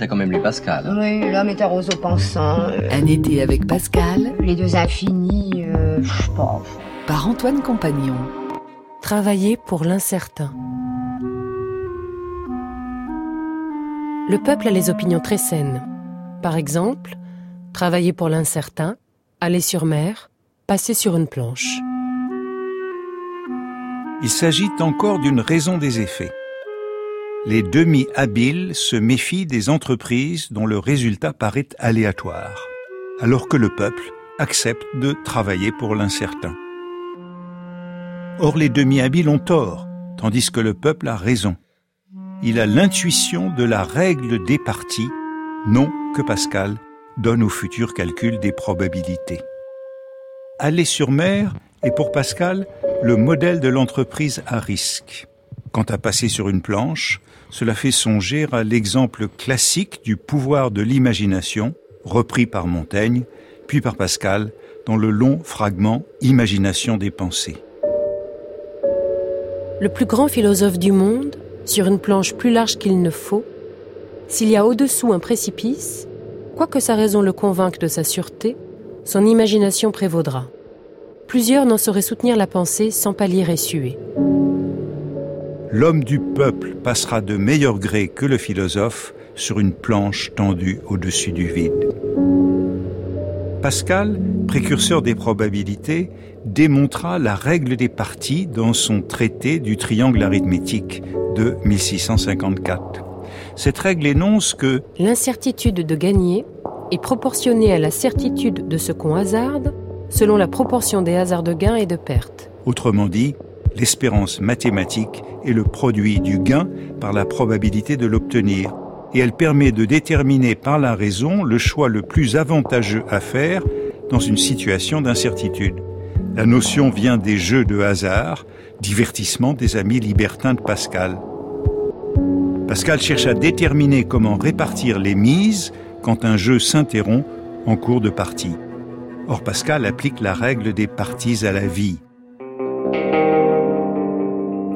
T'as quand même lu Pascal. Oui, l'homme est un roseau pensant. euh, Un été avec Pascal les deux infinis, euh, je sais pas. par Antoine Compagnon. Travailler pour l'incertain. Le peuple a les opinions très saines. Par exemple, travailler pour l'incertain, aller sur mer, passer sur une planche. Il s'agit encore d'une raison des effets. Les demi-habiles se méfient des entreprises dont le résultat paraît aléatoire, alors que le peuple accepte de travailler pour l'incertain. Or, les demi-habiles ont tort, tandis que le peuple a raison. Il a l'intuition de la règle des parties, non que Pascal donne au futur calcul des probabilités. Aller sur mer est pour Pascal le modèle de l'entreprise à risque. Quant à passer sur une planche, cela fait songer à l'exemple classique du pouvoir de l'imagination, repris par Montaigne, puis par Pascal, dans le long fragment Imagination des pensées. Le plus grand philosophe du monde, sur une planche plus large qu'il ne faut, s'il y a au-dessous un précipice, quoique sa raison le convainque de sa sûreté, son imagination prévaudra. Plusieurs n'en sauraient soutenir la pensée sans pâlir et suer. L'homme du peuple passera de meilleur gré que le philosophe sur une planche tendue au-dessus du vide. Pascal, précurseur des probabilités, démontra la règle des parties dans son traité du triangle arithmétique de 1654. Cette règle énonce que L'incertitude de gagner est proportionnée à la certitude de ce qu'on hasarde selon la proportion des hasards de gains et de pertes. Autrement dit, l'espérance mathématique est le produit du gain par la probabilité de l'obtenir, et elle permet de déterminer par la raison le choix le plus avantageux à faire dans une situation d'incertitude. La notion vient des jeux de hasard, divertissement des amis libertins de Pascal. Pascal cherche à déterminer comment répartir les mises quand un jeu s'interrompt en cours de partie. Or, Pascal applique la règle des parties à la vie.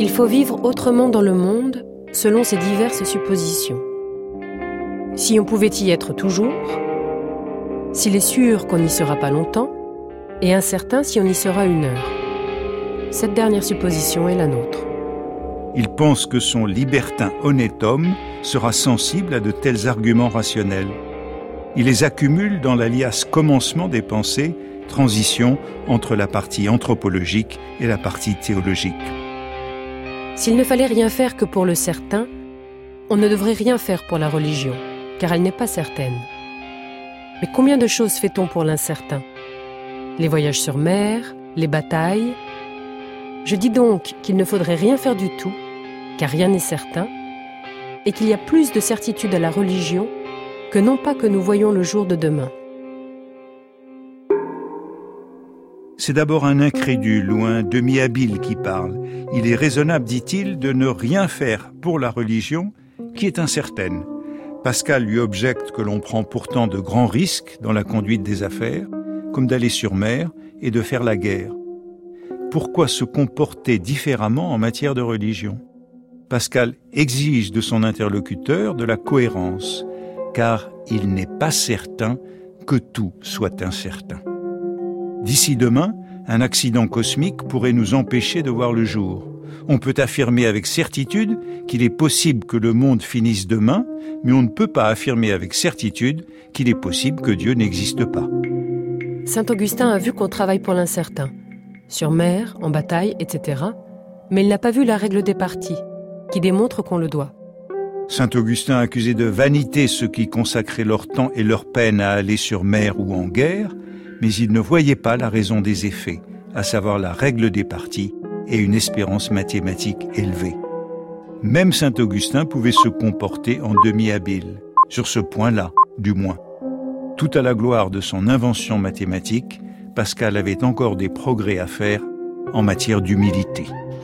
Il faut vivre autrement dans le monde selon ces diverses suppositions. Si on pouvait y être toujours, s'il est sûr qu'on n'y sera pas longtemps, et incertain si on y sera une heure. Cette dernière supposition est la nôtre. Il pense que son libertin honnête homme sera sensible à de tels arguments rationnels. Il les accumule dans l'alias commencement des pensées, transition entre la partie anthropologique et la partie théologique. S'il ne fallait rien faire que pour le certain, on ne devrait rien faire pour la religion, car elle n'est pas certaine. Mais combien de choses fait-on pour l'incertain? Les voyages sur mer, les batailles? Je dis donc qu'il ne faudrait rien faire du tout, car rien n'est certain, et qu'il y a plus de certitude à la religion que non pas que nous voyons le jour de demain. C'est d'abord un incrédule ou un demi-habile qui parle. Il est raisonnable, dit-il, de ne rien faire pour la religion qui est incertaine. Pascal lui objecte que l'on prend pourtant de grands risques dans la conduite des affaires, comme d'aller sur mer et de faire la guerre. Pourquoi se comporter différemment en matière de religion? Pascal exige de son interlocuteur de la cohérence, car il n'est pas certain que tout soit incertain. D'ici demain, un accident cosmique pourrait nous empêcher de voir le jour. On peut affirmer avec certitude qu'il est possible que le monde finisse demain, mais on ne peut pas affirmer avec certitude qu'il est possible que Dieu n'existe pas. Saint Augustin a vu qu'on travaille pour l'incertain, sur mer, en bataille, etc. Mais il n'a pas vu la règle des parties, qui démontre qu'on le doit. Saint Augustin accusait de vanité ceux qui consacraient leur temps et leur peine à aller sur mer ou en guerre, mais il ne voyait pas la raison des effets, à savoir la règle des parties et une espérance mathématique élevée. Même Saint Augustin pouvait se comporter en demi-habile, sur ce point-là, du moins. Tout à la gloire de son invention mathématique, Pascal avait encore des progrès à faire en matière d'humilité.